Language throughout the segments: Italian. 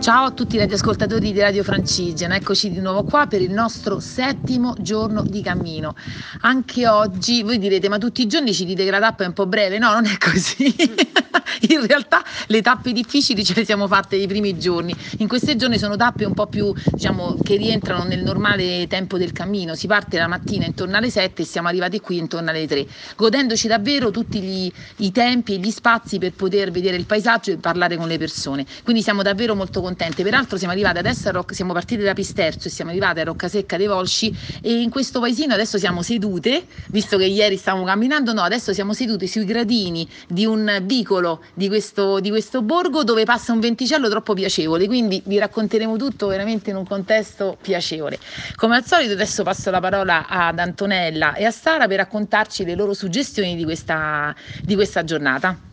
Ciao a tutti gli ascoltatori di Radio Francigena, eccoci di nuovo qua per il nostro settimo giorno di cammino. Anche oggi voi direte, ma tutti i giorni ci dite che la tappa è un po' breve? No, non è così. In realtà le tappe difficili ce le siamo fatte i primi giorni. In questi giorni sono tappe un po' più, diciamo, che rientrano nel normale tempo del cammino. Si parte la mattina intorno alle 7 e siamo arrivati qui intorno alle 3, godendoci davvero tutti gli, i tempi e gli spazi per poter vedere il paesaggio e parlare con le persone. Quindi siamo davvero molto contenti contente. Peraltro siamo arrivati adesso a Roc- siamo partiti da Pisterzo e siamo arrivati a Roccasecca dei Volsci e in questo paesino adesso siamo sedute, visto che ieri stavamo camminando, no, adesso siamo sedute sui gradini di un vicolo di questo, di questo borgo dove passa un venticello troppo piacevole, quindi vi racconteremo tutto veramente in un contesto piacevole. Come al solito adesso passo la parola ad Antonella e a Sara per raccontarci le loro suggestioni di questa, di questa giornata.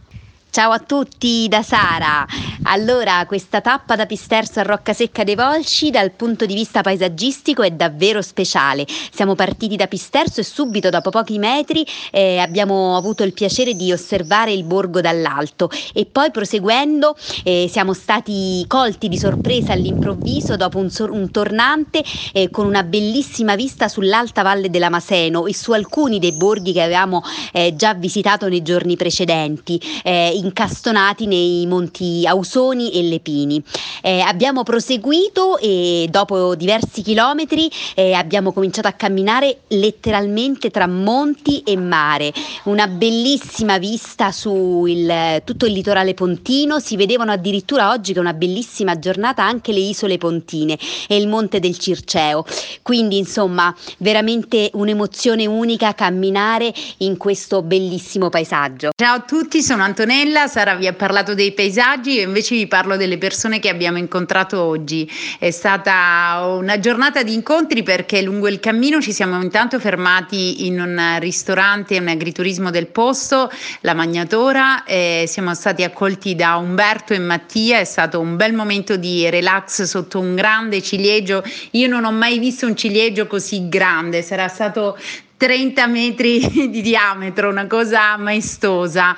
Ciao a tutti da Sara. Allora, questa tappa da Pisterzo a Roccasecca dei Volsci dal punto di vista paesaggistico è davvero speciale. Siamo partiti da Pisterzo e subito dopo pochi metri eh, abbiamo avuto il piacere di osservare il borgo dall'alto e poi proseguendo eh, siamo stati colti di sorpresa all'improvviso dopo un, sor- un tornante eh, con una bellissima vista sull'alta valle della Maseno e su alcuni dei borghi che avevamo eh, già visitato nei giorni precedenti eh, incastonati nei monti Ausoni e Lepini. Eh, abbiamo proseguito e dopo diversi chilometri eh, abbiamo cominciato a camminare letteralmente tra monti e mare, una bellissima vista su il, tutto il litorale pontino, si vedevano addirittura oggi che è una bellissima giornata anche le isole pontine e il monte del Circeo, quindi insomma veramente un'emozione unica camminare in questo bellissimo paesaggio. Ciao a tutti, sono Antonella Sara vi ha parlato dei paesaggi, io invece vi parlo delle persone che abbiamo incontrato oggi. È stata una giornata di incontri perché lungo il cammino ci siamo intanto fermati in un ristorante, un agriturismo del posto, la Magnatora, siamo stati accolti da Umberto e Mattia, è stato un bel momento di relax sotto un grande ciliegio. Io non ho mai visto un ciliegio così grande, sarà stato 30 metri di diametro, una cosa maestosa.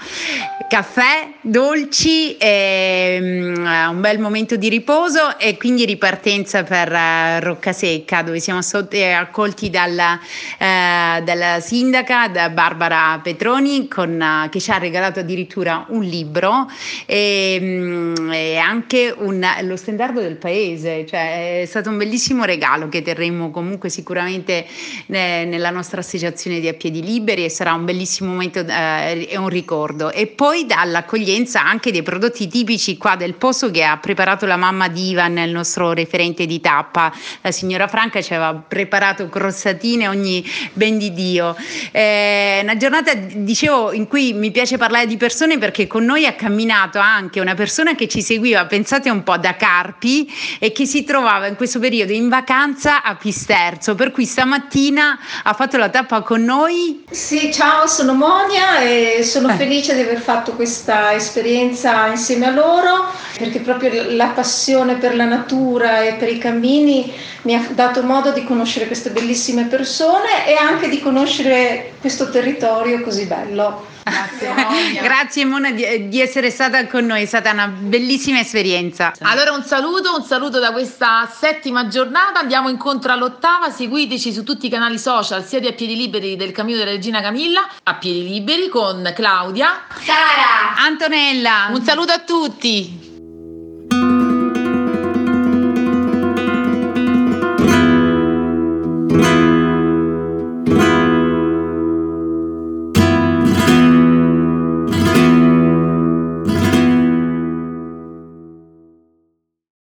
Caffè, dolci, e, um, un bel momento di riposo e quindi ripartenza per uh, Roccasecca dove siamo stati accolti dalla, uh, dalla sindaca da Barbara Petroni con, uh, che ci ha regalato addirittura un libro e, um, e anche un, lo stendardo del paese, cioè è stato un bellissimo regalo che terremo comunque sicuramente eh, nella nostra associazione di A Piedi Liberi e sarà un bellissimo momento eh, e un ricordo. E poi dall'accoglienza anche dei prodotti tipici qua del posto che ha preparato la mamma di Ivan, il nostro referente di tappa. La signora Franca ci aveva preparato crossatine ogni ben di Dio. Eh, una giornata, dicevo, in cui mi piace parlare di persone perché con noi ha camminato anche una persona che ci seguiva, pensate un po' da Carpi e che si trovava in questo periodo in vacanza a Pisterzo, per cui stamattina ha fatto la tappa con noi? Sì, ciao, sono Monia e sono eh. felice di aver fatto questa esperienza insieme a loro perché proprio la passione per la natura e per i cammini mi ha dato modo di conoscere queste bellissime persone e anche di conoscere questo territorio così bello. Grazie Mona, Grazie, Mona di, di, essere stata con noi, è stata una bellissima esperienza. Allora un saluto, un saluto da questa settima giornata, andiamo incontro all'ottava, seguiteci su tutti i canali social, sia di A Piedi Liberi del Cammino della Regina Camilla, A Piedi Liberi con Claudia, Sara, Antonella. Un saluto a tutti.